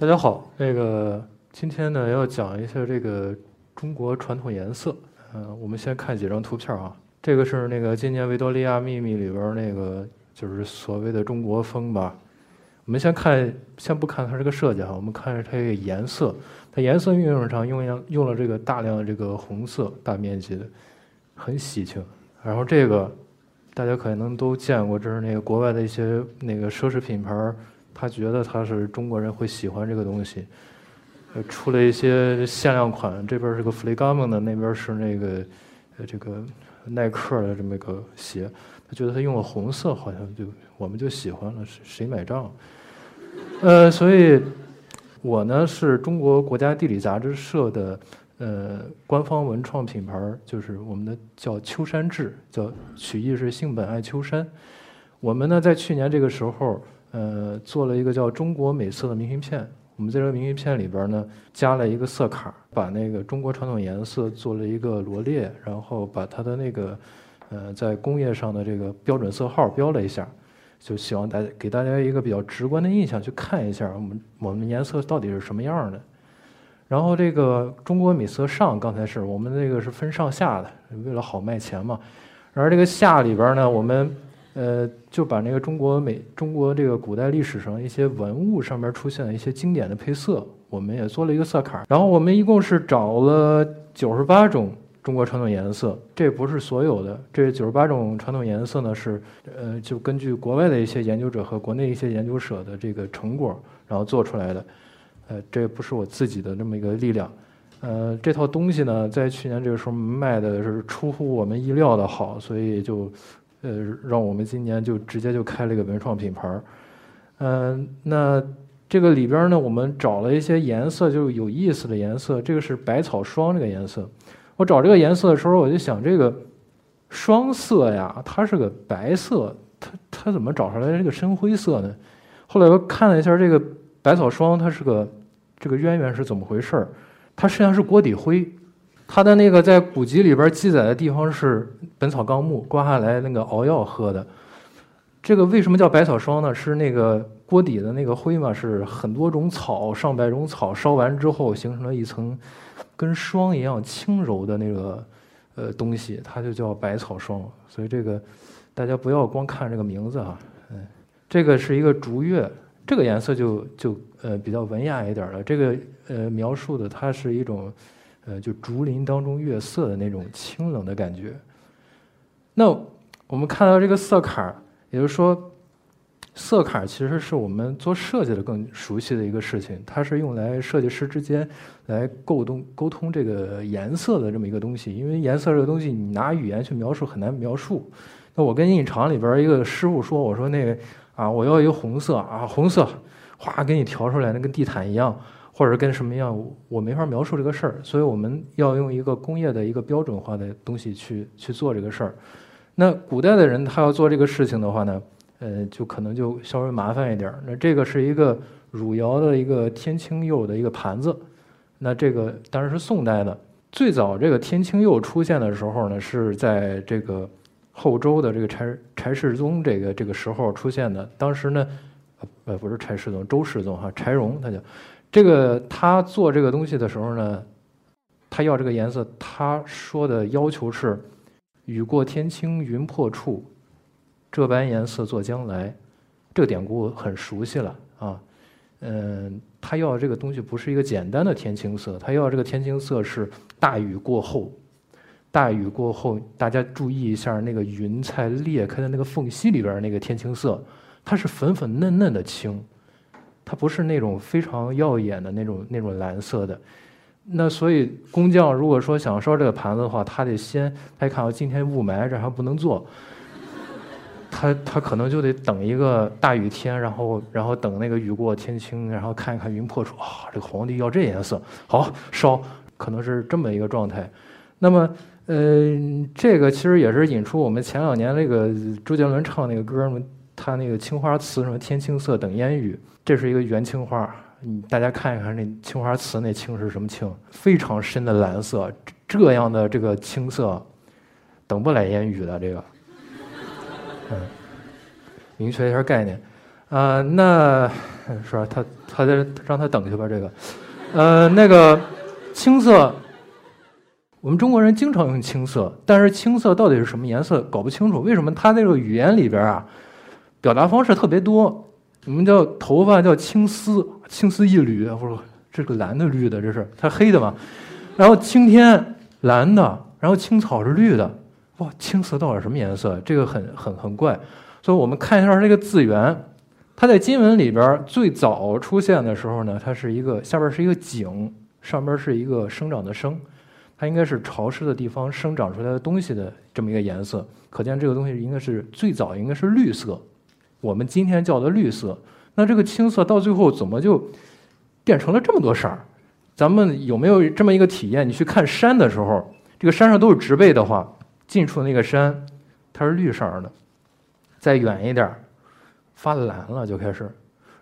大家好，那个今天呢要讲一下这个中国传统颜色。嗯、我们先看几张图片啊。这个是那个今年维多利亚秘密里边那个就是所谓的中国风吧。我们先看，先不看它这个设计哈，我们看它这个颜色。它颜色运用上用用了这个大量的这个红色，大面积的，很喜庆。然后这个大家可能都见过，这是那个国外的一些那个奢侈品牌，他觉得他是中国人会喜欢这个东西，呃，出了一些限量款，这边是个 f l e g a m 的，那边是那个呃这个耐克的这么一个鞋，他觉得他用了红色，好像就我们就喜欢了，谁谁买账？呃，所以我呢是中国国家地理杂志社的呃官方文创品牌，就是我们的叫秋山志，叫曲艺是性本爱秋山。我们呢在去年这个时候，呃，做了一个叫中国美色的明信片。我们在这个明信片里边呢，加了一个色卡，把那个中国传统颜色做了一个罗列，然后把它的那个呃在工业上的这个标准色号标了一下，就希望大家给大家一个比较直观的印象，去看一下我们我们颜色到底是什么样的。然后这个中国美色上，刚才是我们那个是分上下的，为了好卖钱嘛。然而这个下里边呢，我们呃就把那个中国美中国这个古代历史上一些文物上面出现的一些经典的配色，我们也做了一个色卡。然后我们一共是找了九十八种中国传统颜色，这不是所有的，这九十八种传统颜色呢是呃就根据国外的一些研究者和国内一些研究者的这个成果，然后做出来的。呃，这不是我自己的这么一个力量。呃，这套东西呢，在去年这个时候卖的是出乎我们意料的好，所以就，呃，让我们今年就直接就开了一个文创品牌儿。嗯、那这个里边呢，我们找了一些颜色，就是有意思的颜色。这个是百草霜这个颜色。我找这个颜色的时候，我就想这个双色呀，它是个白色，它它怎么找出来这个深灰色呢？后来我看了一下这个百草霜，它是个这个渊源是怎么回事儿？它实际上是锅底灰，它的那个在古籍里边记载的地方是《本草纲目》，刮下来那个熬药喝的。这个为什么叫百草霜呢？是那个锅底的那个灰嘛，是很多种草，上百种草烧完之后形成了一层跟霜一样轻柔的那个呃东西，它就叫百草霜。所以这个大家不要光看这个名字啊，嗯，这个是一个竹月，这个颜色就就呃比较文雅一点儿了。这个呃描述的它是一种呃就竹林当中月色的那种清冷的感觉。那我们看到这个色卡儿，也就是说，色卡儿其实是我们做设计的更熟悉的一个事情，它是用来设计师之间来沟通沟通这个颜色的这么一个东西。因为颜色这个东西，你拿语言去描述很难描述。那我跟印厂里边一个师傅说，我说那个啊，我要一个红色啊，红色，哗给你调出来，那跟地毯一样，或者跟什么样，我没法描述这个事儿，所以我们要用一个工业的一个标准化的东西去去做这个事儿。那古代的人他要做这个事情的话呢，呃，就可能就稍微麻烦一点儿。那这个是一个汝窑的一个天青釉的一个盘子，那这个当然是宋代的。最早这个天青釉出现的时候呢，是在这个后周的这个柴柴世宗这个这个时候出现的。当时呢，呃呃不是柴世宗，周世宗哈，柴荣他叫这个他做这个东西的时候呢，他要这个颜色，他说的要求是。雨过天青云破处，这般颜色作将来。这个典故很熟悉了啊。嗯，他要这个东西不是一个简单的天青色，他要这个天青色是大雨过后，大雨过后，大家注意一下那个云彩裂开的那个缝隙里边那个天青色，它是粉粉嫩嫩的青，它不是那种非常耀眼的那种那种蓝色的。那所以工匠如果说想烧这个盘子的话，他得先他一看到今天雾霾，这还不能做，他他可能就得等一个大雨天，然后然后等那个雨过天晴，然后看一看云破处啊，这个皇帝要这颜色，好烧，可能是这么一个状态。那么呃，这个其实也是引出我们前两年那个周杰伦唱那个歌嘛，他那个青花瓷什么天青色等烟雨，这是一个元青花。你大家看一看那青花瓷那青是什么青？非常深的蓝色，这这样的这个青色，等不来烟雨的这个。嗯，明确一下概念。啊、那是吧？他他在让他等去吧，这个，呃，那个青色，我们中国人经常用青色，但是青色到底是什么颜色搞不清楚。为什么他那个语言里边啊，表达方式特别多？我们叫头发叫青丝，青丝一缕，我说这个蓝的绿的，这是它黑的嘛？然后青天蓝的，然后青草是绿的，哇，青色到底什么颜色？这个很很很怪。所以我们看一下这个字源。它在金文里边最早出现的时候呢，它是一个下边是一个井，上边是一个生长的生，它应该是潮湿的地方生长出来的东西的这么一个颜色。可见这个东西应该是最早应该是绿色，我们今天叫的绿色。那这个青色到最后怎么就变成了这么多色儿？咱们有没有这么一个体验？你去看山的时候，这个山上都是植被的话，近处那个山它是绿色的，再远一点。发蓝了就开始，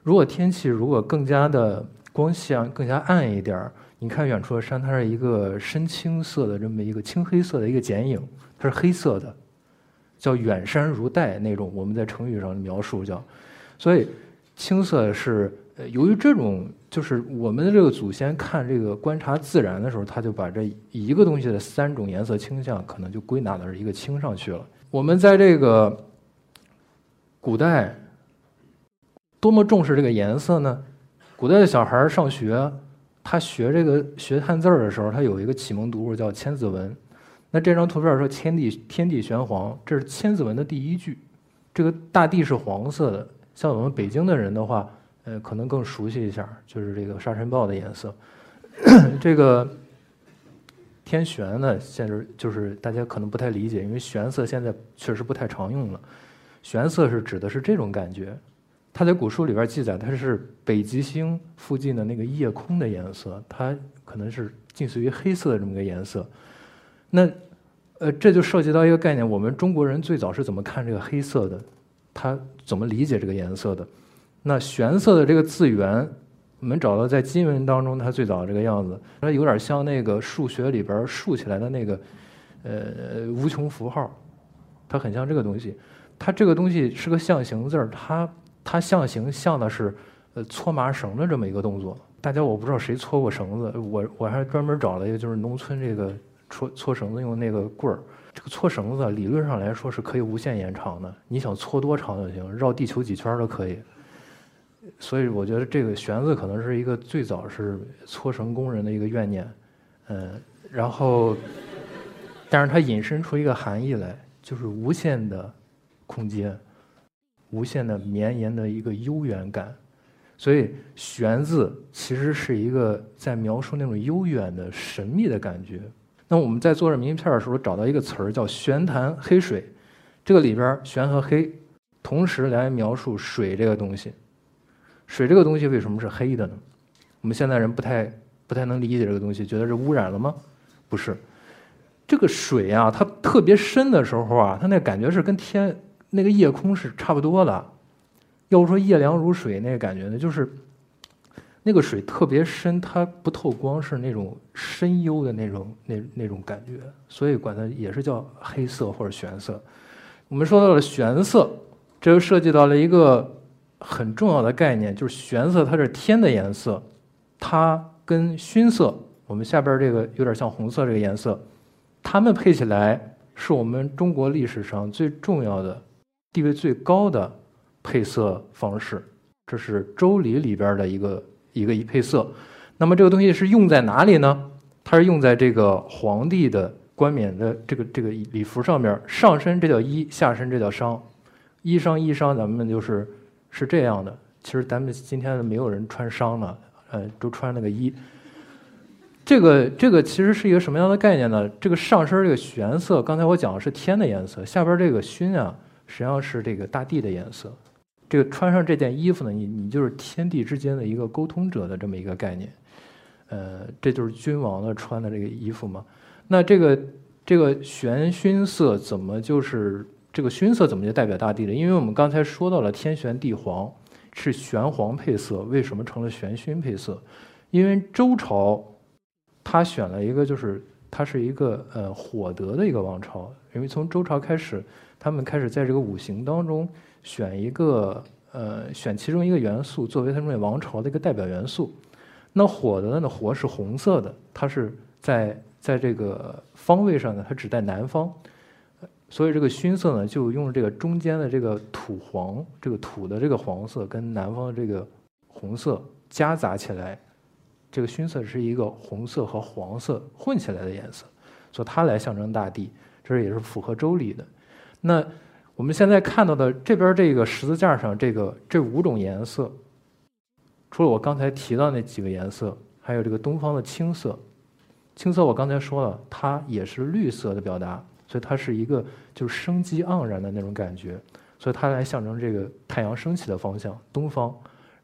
如果天气如果更加的光线更加暗一点你看远处的山，它是一个深青色的这么一个青黑色的一个剪影，它是黑色的，叫远山如黛那种。我们在成语上描述叫，所以青色是由于这种就是我们的这个祖先看这个观察自然的时候，他就把这一个东西的三种颜色倾向可能就归纳到一个青上去了。我们在这个古代。多么重视这个颜色呢？古代的小孩上学，他学这个学汉字儿的时候，他有一个启蒙读物叫《千字文》。那这张图片说“天地天地玄黄”，这是《千字文》的第一句。这个大地是黄色的，像我们北京的人的话，呃，可能更熟悉一下，就是这个沙尘暴的颜色。这个天玄呢，现在就是大家可能不太理解，因为玄色现在确实不太常用了。玄色是指的是这种感觉。它在古书里边记载，它是北极星附近的那个夜空的颜色，它可能是近似于黑色的这么个颜色。那，呃，这就涉及到一个概念：我们中国人最早是怎么看这个黑色的？他怎么理解这个颜色的？那玄色的这个字源，我们找到在金文当中，它最早这个样子，它有点像那个数学里边竖起来的那个，呃，无穷符号，它很像这个东西。它这个东西是个象形字儿，它。它象形像的是，呃，搓麻绳的这么一个动作。大家我不知道谁搓过绳子，我我还专门找了一个，就是农村这个搓搓绳子用那个棍儿。这个搓绳子理论上来说是可以无限延长的，你想搓多长就行，绕地球几圈都可以。所以我觉得这个弦子可能是一个最早是搓绳工人的一个怨念，嗯，然后，但是它引申出一个含义来，就是无限的空间。无限的绵延的一个悠远感，所以“玄”字其实是一个在描述那种悠远的神秘的感觉。那我们在做这名片的时候，找到一个词儿叫“玄潭黑水”，这个里边“玄”和“黑”同时来描述水这个东西。水这个东西为什么是黑的呢？我们现在人不太不太能理解这个东西，觉得是污染了吗？不是，这个水啊，它特别深的时候啊，它那感觉是跟天。那个夜空是差不多的，要说夜凉如水那个感觉呢，就是那个水特别深，它不透光，是那种深幽的那种那那种感觉，所以管它也是叫黑色或者玄色。我们说到了玄色，这就涉及到了一个很重要的概念，就是玄色它是天的颜色，它跟熏色，我们下边这个有点像红色这个颜色，它们配起来是我们中国历史上最重要的。地位最高的配色方式，这是《周礼》里边的一个一个一配色。那么这个东西是用在哪里呢？它是用在这个皇帝的冠冕的这个这个礼服上面，上身这叫衣，下身这叫裳。衣裳衣裳，咱们就是是这样的。其实咱们今天没有人穿裳了，呃，都穿那个衣。这个这个其实是一个什么样的概念呢？这个上身这个玄色，刚才我讲的是天的颜色，下边这个熏啊。实际上是这个大地的颜色，这个穿上这件衣服呢，你你就是天地之间的一个沟通者的这么一个概念，呃，这就是君王的穿的这个衣服嘛。那这个这个玄熏色怎么就是这个熏色怎么就代表大地了？因为我们刚才说到了天玄地黄是玄黄配色，为什么成了玄熏配色？因为周朝他选了一个就是它是一个呃火德的一个王朝，因为从周朝开始。他们开始在这个五行当中选一个呃选其中一个元素作为他们王朝的一个代表元素。那火的呢，火是红色的，它是在在这个方位上呢，它指代南方，所以这个熏色呢，就用这个中间的这个土黄，这个土的这个黄色跟南方的这个红色夹杂起来，这个熏色是一个红色和黄色混起来的颜色，所以它来象征大地，这也是符合周礼的。那我们现在看到的这边这个十字架上这个这五种颜色，除了我刚才提到那几个颜色，还有这个东方的青色。青色我刚才说了，它也是绿色的表达，所以它是一个就是生机盎然的那种感觉，所以它来象征这个太阳升起的方向，东方。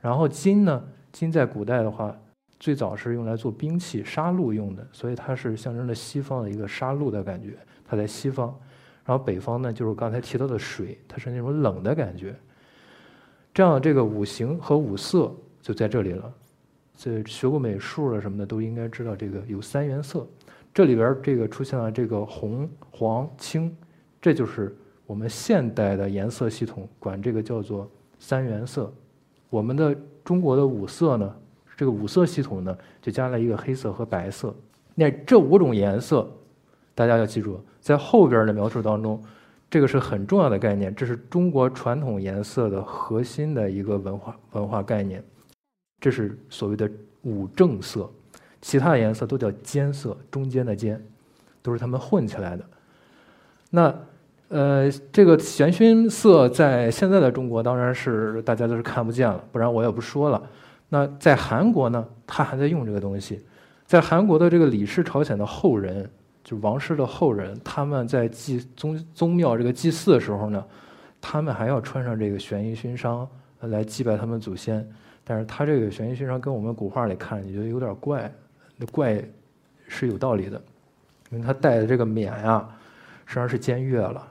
然后金呢，金在古代的话，最早是用来做兵器、杀戮用的，所以它是象征着西方的一个杀戮的感觉，它在西方。然后北方呢，就是刚才提到的水，它是那种冷的感觉。这样这个五行和五色就在这里了。所以学过美术的什么的都应该知道，这个有三原色。这里边这个出现了这个红、黄、青，这就是我们现代的颜色系统管这个叫做三原色。我们的中国的五色呢，这个五色系统呢就加了一个黑色和白色。那这五种颜色，大家要记住。在后边的描述当中，这个是很重要的概念，这是中国传统颜色的核心的一个文化文化概念，这是所谓的五正色，其他的颜色都叫间色，中间的间，都是它们混起来的。那呃，这个玄熏色在现在的中国当然是大家都是看不见了，不然我也不说了。那在韩国呢，他还在用这个东西，在韩国的这个李氏朝鲜的后人。就王室的后人，他们在祭宗宗庙这个祭祀的时候呢，他们还要穿上这个玄衣勋章来祭拜他们祖先。但是他这个玄衣勋章跟我们古画里看，你觉得有点怪，那怪是有道理的，因为他戴的这个冕呀，实际上是僭越了。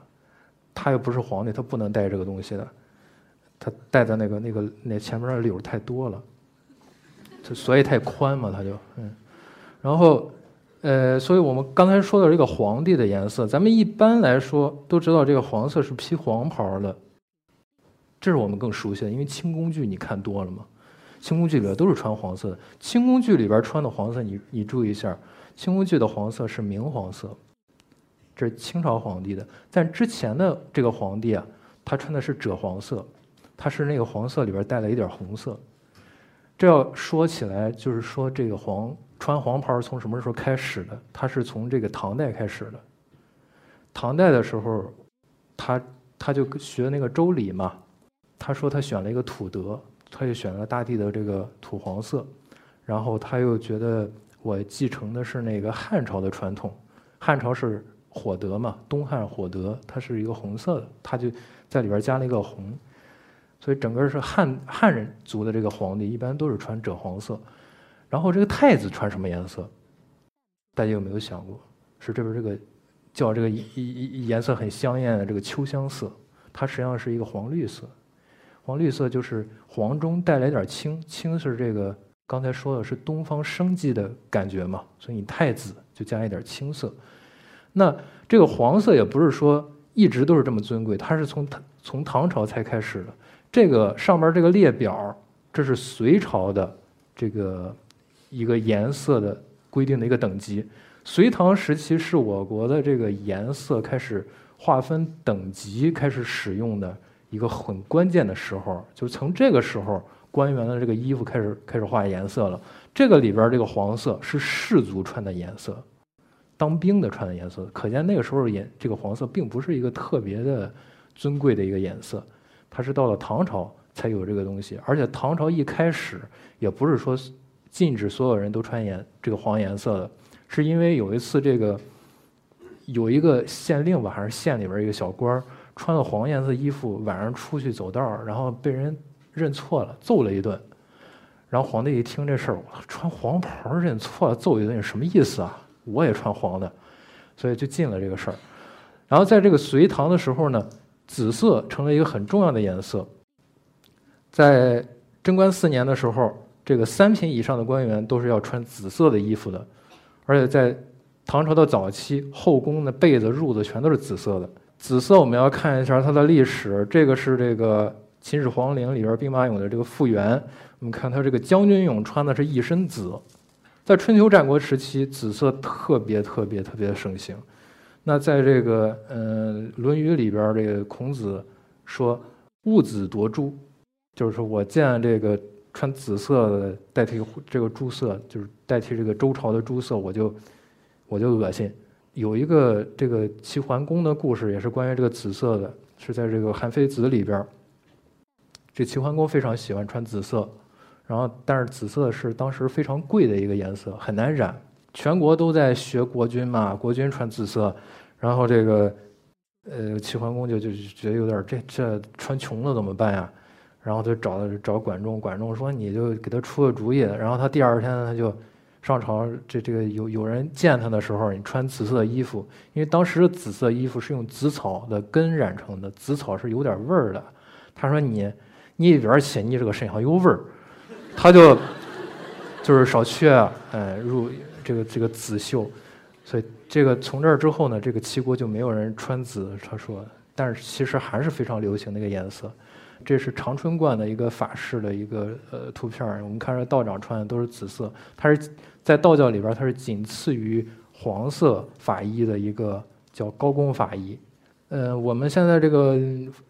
他又不是皇帝，他不能戴这个东西的。他戴的那个那个那前面的柳太多了，所以太宽嘛，他就嗯，然后。呃，所以我们刚才说的这个皇帝的颜色，咱们一般来说都知道，这个黄色是披黄袍的，这是我们更熟悉的，因为清宫剧你看多了嘛，清宫剧里边都是穿黄色的。清宫剧里边穿的黄色，你你注意一下，清宫剧的黄色是明黄色，这是清朝皇帝的。但之前的这个皇帝啊，他穿的是赭黄色，他是那个黄色里边带了一点红色。这要说起来，就是说这个黄。穿黄袍从什么时候开始的？他是从这个唐代开始的。唐代的时候，他他就学那个周礼嘛。他说他选了一个土德，他就选了大地的这个土黄色。然后他又觉得我继承的是那个汉朝的传统，汉朝是火德嘛，东汉火德，它是一个红色的，他就在里边加了一个红。所以整个是汉汉人族的这个皇帝一般都是穿赭黄色。然后这个太子穿什么颜色？大家有没有想过？是这边这个叫这个颜色很香艳的这个秋香色，它实际上是一个黄绿色。黄绿色就是黄中带来点青，青是这个刚才说的是东方生机的感觉嘛，所以你太子就加一点青色。那这个黄色也不是说一直都是这么尊贵，它是从唐从唐朝才开始的。这个上边这个列表，这是隋朝的这个。一个颜色的规定的一个等级，隋唐时期是我国的这个颜色开始划分等级开始使用的一个很关键的时候，就从这个时候，官员的这个衣服开始开始画颜色了。这个里边这个黄色是士族穿的颜色，当兵的穿的颜色，可见那个时候颜这个黄色并不是一个特别的尊贵的一个颜色，它是到了唐朝才有这个东西，而且唐朝一开始也不是说。禁止所有人都穿颜这个黄颜色的，是因为有一次这个有一个县令吧，还是县里边一个小官穿了黄颜色衣服，晚上出去走道然后被人认错了，揍了一顿。然后皇帝一听这事儿，穿黄袍认错了，揍一顿什么意思啊？我也穿黄的，所以就禁了这个事儿。然后在这个隋唐的时候呢，紫色成了一个很重要的颜色。在贞观四年的时候。这个三品以上的官员都是要穿紫色的衣服的，而且在唐朝的早期，后宫的被子、褥子全都是紫色的。紫色我们要看一下它的历史，这个是这个秦始皇陵里边兵马俑的这个复原，我们看它这个将军俑穿的是一身紫，在春秋战国时期，紫色特别特别特别盛行。那在这个嗯《论语》里边，这个孔子说“戊子夺朱”，就是说我见这个穿紫色代替这个朱色，就是代替这个周朝的朱色，我就我就恶心。有一个这个齐桓公的故事，也是关于这个紫色的，是在这个《韩非子》里边。这齐桓公非常喜欢穿紫色，然后但是紫色是当时非常贵的一个颜色，很难染。全国都在学国君嘛，国君穿紫色，然后这个呃齐桓公就就觉得有点这这穿穷了怎么办呀？然后就找找管仲，管仲说你就给他出个主意。然后他第二天他就上朝，这这个有有人见他的时候，你穿紫色衣服，因为当时的紫色衣服是用紫草的根染成的，紫草是有点味儿的。他说你。你一边去，你这个身上有味儿，他就就是少去，哎，入这个这个紫绣，所以这个从这儿之后呢，这个齐国就没有人穿紫。他说，但是其实还是非常流行那个颜色。这是长春观的一个法式的一个呃图片我们看着道长穿的都是紫色，它是在道教里边，它是仅次于黄色法衣的一个叫高公法衣。呃，我们现在这个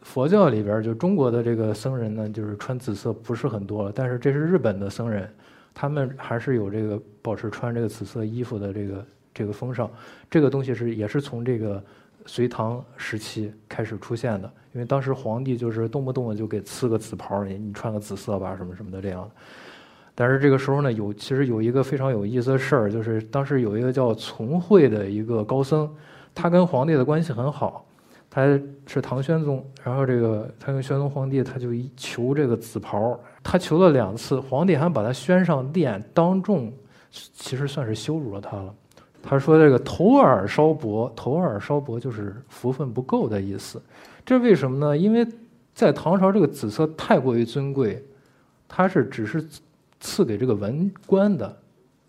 佛教里边，就中国的这个僧人呢，就是穿紫色不是很多了。但是这是日本的僧人，他们还是有这个保持穿这个紫色衣服的这个这个风尚。这个东西是也是从这个隋唐时期开始出现的，因为当时皇帝就是动不动的就给赐个紫袍，你你穿个紫色吧，什么什么的这样的。但是这个时候呢，有其实有一个非常有意思的事儿，就是当时有一个叫从惠的一个高僧，他跟皇帝的关系很好。他是唐玄宗，然后这个他跟玄宗皇帝，他就求这个紫袍，他求了两次，皇帝还把他宣上殿，当众其实算是羞辱了他了。他说这个头耳稍薄，头耳稍薄就是福分不够的意思。这为什么呢？因为在唐朝这个紫色太过于尊贵，它是只是赐给这个文官的，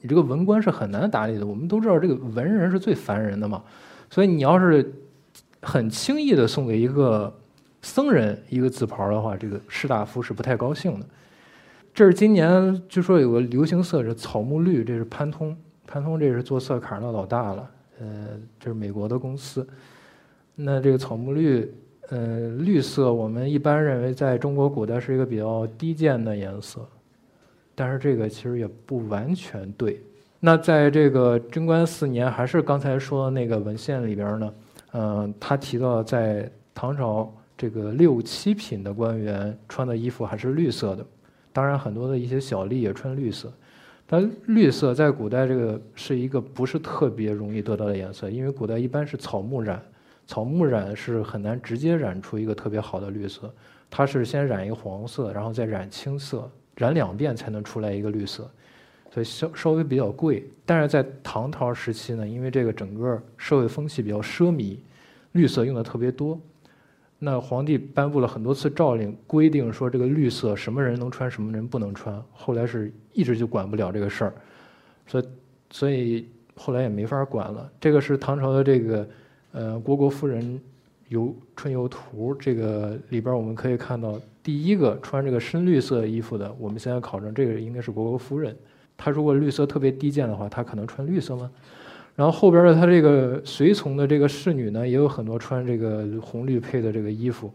你这个文官是很难打理的。我们都知道这个文人是最烦人的嘛，所以你要是。很轻易的送给一个僧人一个紫袍的话，这个士大夫是不太高兴的。这是今年据说有个流行色是草木绿，这是潘通，潘通这是做色卡的老大了。呃，这是美国的公司。那这个草木绿，呃，绿色我们一般认为在中国古代是一个比较低贱的颜色，但是这个其实也不完全对。那在这个贞观四年，还是刚才说的那个文献里边呢？嗯，他提到在唐朝这个六七品的官员穿的衣服还是绿色的，当然很多的一些小吏也穿绿色。但绿色在古代这个是一个不是特别容易得到的颜色，因为古代一般是草木染，草木染是很难直接染出一个特别好的绿色，它是先染一个黄色，然后再染青色，染两遍才能出来一个绿色。所以稍稍微比较贵，但是在唐朝时期呢，因为这个整个社会风气比较奢靡，绿色用的特别多，那皇帝颁布了很多次诏令，规定说这个绿色什么人能穿，什么人不能穿。后来是一直就管不了这个事儿，所以所以后来也没法管了。这个是唐朝的这个呃《虢国夫人游春游图》，这个里边我们可以看到第一个穿这个深绿色衣服的，我们现在考证这个应该是虢国夫人。他如果绿色特别低贱的话，他可能穿绿色吗？然后后边的他这个随从的这个侍女呢，也有很多穿这个红绿配的这个衣服，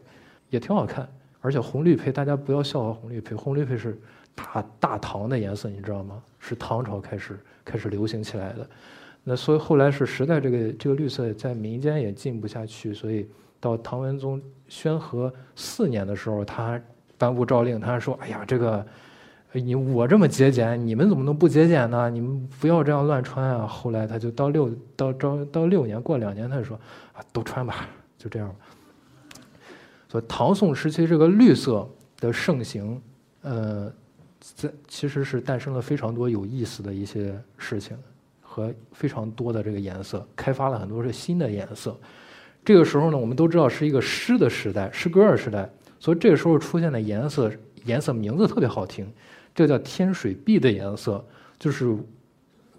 也挺好看。而且红绿配，大家不要笑话红绿配，红绿配是大大唐的颜色，你知道吗？是唐朝开始开始流行起来的。那所以后来是实在这个这个绿色在民间也进不下去，所以到唐文宗宣和四年的时候，他颁布诏令，他说：“哎呀，这个。”你我这么节俭，你们怎么能不节俭呢？你们不要这样乱穿啊！后来他就到六到招到六年过两年，他就说啊，都穿吧，就这样吧。所以唐宋时期这个绿色的盛行，呃，在其实是诞生了非常多有意思的一些事情和非常多的这个颜色，开发了很多是新的颜色。这个时候呢，我们都知道是一个诗的时代，诗歌的时代，所以这个时候出现的颜色颜色名字特别好听。这叫天水碧的颜色，就是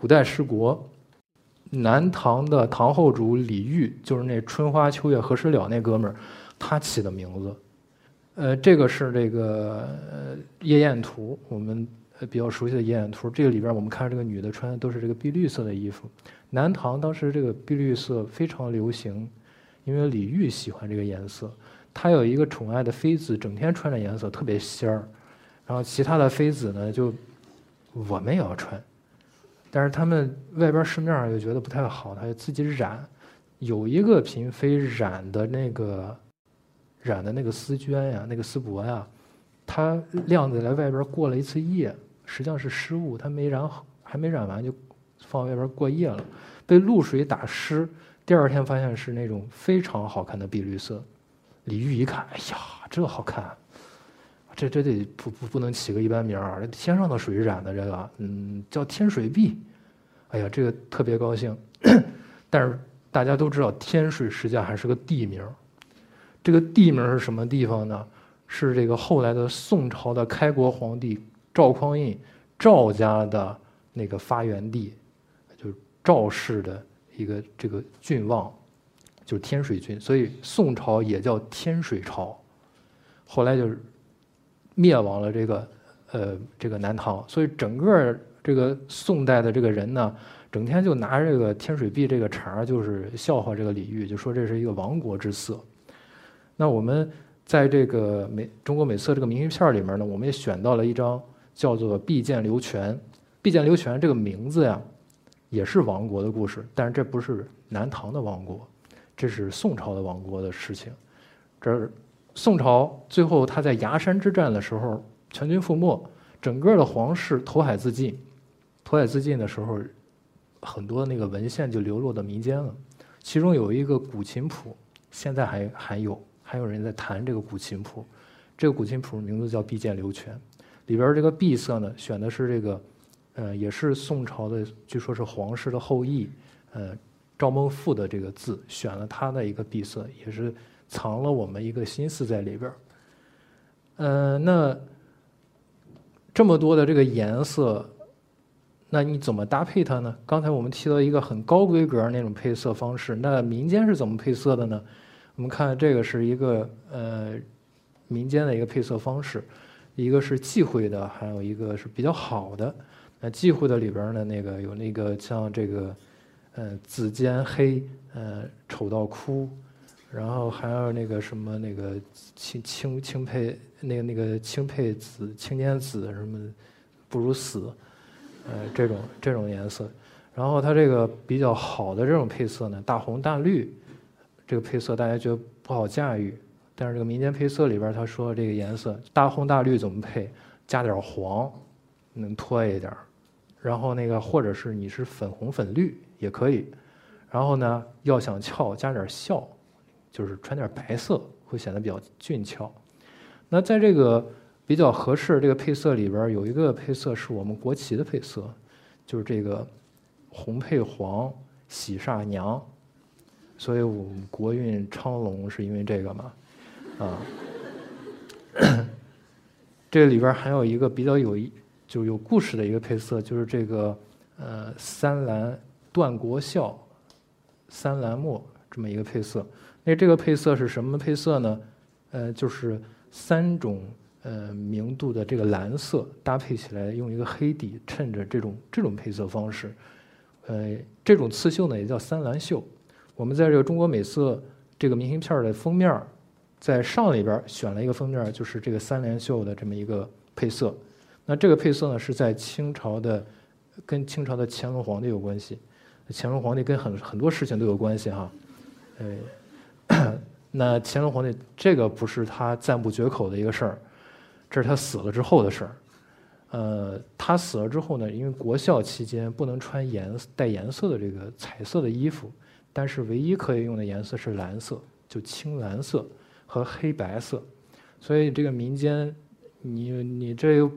五代十国南唐的唐后主李煜，就是那春花秋月何时了那哥们儿，他起的名字。呃，这个是这个呃夜宴图，我们比较熟悉的夜宴图。这个里边我们看这个女的穿的都是这个碧绿色的衣服。南唐当时这个碧绿色非常流行，因为李煜喜欢这个颜色。他有一个宠爱的妃子，整天穿着颜色特别仙儿。然后其他的妃子呢，就我们也要穿，但是他们外边市面上又觉得不太好，他就自己染。有一个嫔妃染的那个。染的那个丝绢呀，那个丝帛呀，它晾在外边过了一次夜，实际上是失误，它没染好，还没染完就放外边过夜了，被露水打湿，第二天发现是那种非常好看的碧绿色。李煜一看，哎呀，这好看，这这得不不不能起个一般名儿，天上的水染的这个，嗯，叫天水碧。哎呀，这个特别高兴，但是大家都知道，天水实际上还是个地名。这个地名是什么地方呢？是这个后来的宋朝的开国皇帝赵匡胤赵家的那个发源地，就是赵氏的一个这个郡望，就是天水郡。所以宋朝也叫天水朝。后来就是灭亡了这个呃这个南唐，所以整个这个宋代的这个人呢，整天就拿这个天水碧这个茬儿就是笑话这个李煜，就说这是一个亡国之色。那我们在这个美中国美色这个明信片里面呢，我们也选到了一张叫做《碧剑流泉》。碧剑流泉这个名字呀，也是亡国的故事，但是这不是南唐的亡国，这是宋朝的亡国的事情。这宋朝最后他在崖山之战的时候全军覆没，整个的皇室投海自尽。投海自尽的时候，很多那个文献就流落到民间了，其中有一个古琴谱，现在还还有。还有人在弹这个古琴谱，这个古琴谱名字叫《碧剑流泉》，里边这个碧色呢，选的是这个，呃，也是宋朝的，据说是皇室的后裔，呃，赵孟馥的这个字，选了他的一个碧色，也是藏了我们一个心思在里边儿。嗯，那这么多的这个颜色，那你怎么搭配它呢？刚才我们提到一个很高规格那种配色方式，那民间是怎么配色的呢？我们看这个是一个呃民间的一个配色方式，一个是忌讳的，还有一个是比较好的。那忌讳的里边呢，那个有那个像这个呃紫尖黑，呃丑到哭，然后还有那个什么那个青青青配那个那个青配紫青尖紫什么不如死，呃这种这种颜色。然后它这个比较好的这种配色呢，大红大绿。这个配色大家觉得不好驾驭，但是这个民间配色里边他说这个颜色大红大绿怎么配？加点黄，能脱一点然后那个或者是你是粉红粉绿也可以。然后呢，要想俏加点笑，就是穿点白色会显得比较俊俏。那在这个比较合适这个配色里边有一个配色是我们国旗的配色，就是这个红配黄，喜煞娘。所以我们国运昌隆是因为这个嘛，啊，这里边还有一个比较有就有故事的一个配色，就是这个呃三蓝断国孝，三蓝墨这么一个配色。那这个配色是什么配色呢？呃，就是三种呃明度的这个蓝色搭配起来，用一个黑底衬着这种这种配色方式。呃，这种刺绣呢也叫三蓝绣。我们在这个中国美色这个明信片的封面，在上里边选了一个封面，就是这个三连绣的这么一个配色。那这个配色呢，是在清朝的，跟清朝的乾隆皇帝有关系。乾隆皇帝跟很很多事情都有关系哈。呃，那乾隆皇帝这个不是他赞不绝口的一个事儿，这是他死了之后的事儿。呃，他死了之后呢，因为国孝期间不能穿颜带颜色的这个彩色的衣服。但是唯一可以用的颜色是蓝色，就青蓝色和黑白色，所以这个民间，你你这，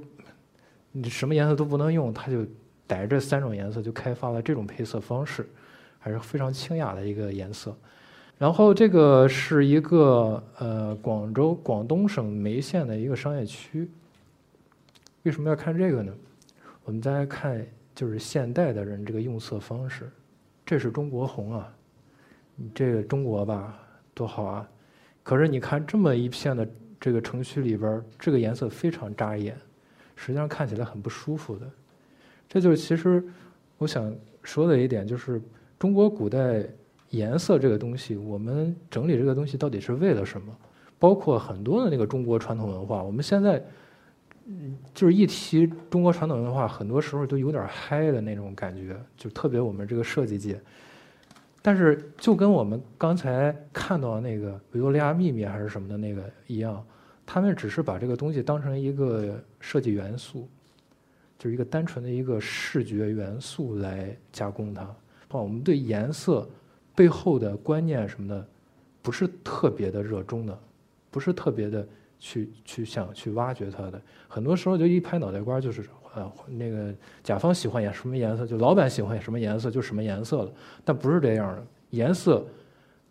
你什么颜色都不能用，他就逮着这三种颜色就开发了这种配色方式，还是非常清雅的一个颜色。然后这个是一个呃广州广东省梅县的一个商业区。为什么要看这个呢？我们再来看就是现代的人这个用色方式，这是中国红啊。你这个中国吧，多好啊！可是你看这么一片的这个城区里边，这个颜色非常扎眼，实际上看起来很不舒服的。这就是其实我想说的一点，就是中国古代颜色这个东西，我们整理这个东西到底是为了什么？包括很多的那个中国传统文化，我们现在嗯，就是一提中国传统文化，很多时候都有点嗨的那种感觉，就特别我们这个设计界。但是就跟我们刚才看到那个维多利亚秘密还是什么的那个一样，他们只是把这个东西当成一个设计元素，就是一个单纯的一个视觉元素来加工它。我们对颜色背后的观念什么的，不是特别的热衷的，不是特别的去去想去挖掘它的。很多时候就一拍脑袋瓜就是。呃，那个甲方喜欢颜什么颜色，就老板喜欢什么颜色就什么颜色了。但不是这样的，颜色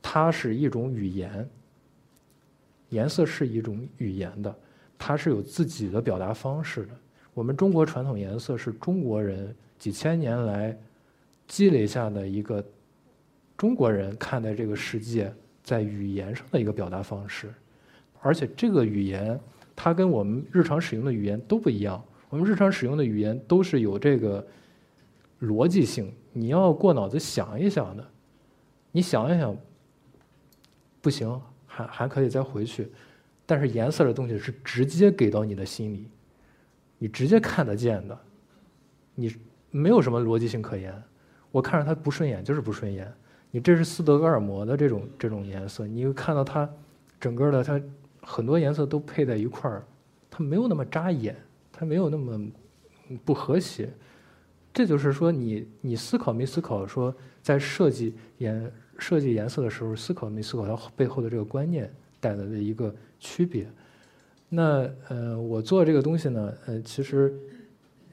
它是一种语言，颜色是一种语言的，它是有自己的表达方式的。我们中国传统颜色是中国人几千年来积累下的一个中国人看待这个世界在语言上的一个表达方式，而且这个语言它跟我们日常使用的语言都不一样。我们日常使用的语言都是有这个逻辑性，你要过脑子想一想的。你想一想，不行，还还可以再回去。但是颜色的东西是直接给到你的心里，你直接看得见的，你没有什么逻辑性可言。我看着它不顺眼就是不顺眼。你这是斯德哥尔摩的这种这种颜色，你会看到它整个的它很多颜色都配在一块儿，它没有那么扎眼。它没有那么不和谐，这就是说，你你思考没思考说，在设计颜设计颜色的时候，思考没思考它背后的这个观念带来的一个区别。那呃，我做这个东西呢，呃，其实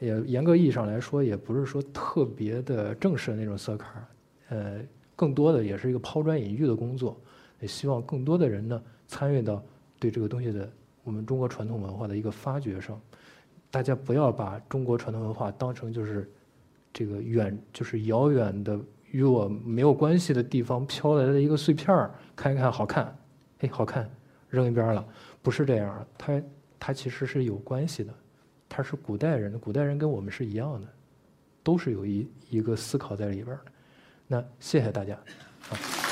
也严格意义上来说，也不是说特别的正式的那种色卡，呃，更多的也是一个抛砖引玉的工作，也希望更多的人呢参与到对这个东西的我们中国传统文化的一个发掘上。大家不要把中国传统文化当成就是这个远，就是遥远的与我没有关系的地方飘来的一个碎片儿，看一看好看，哎，好看，扔一边了，不是这样，它它其实是有关系的，它是古代人的，古代人跟我们是一样的，都是有一一个思考在里边的。那谢谢大家，啊。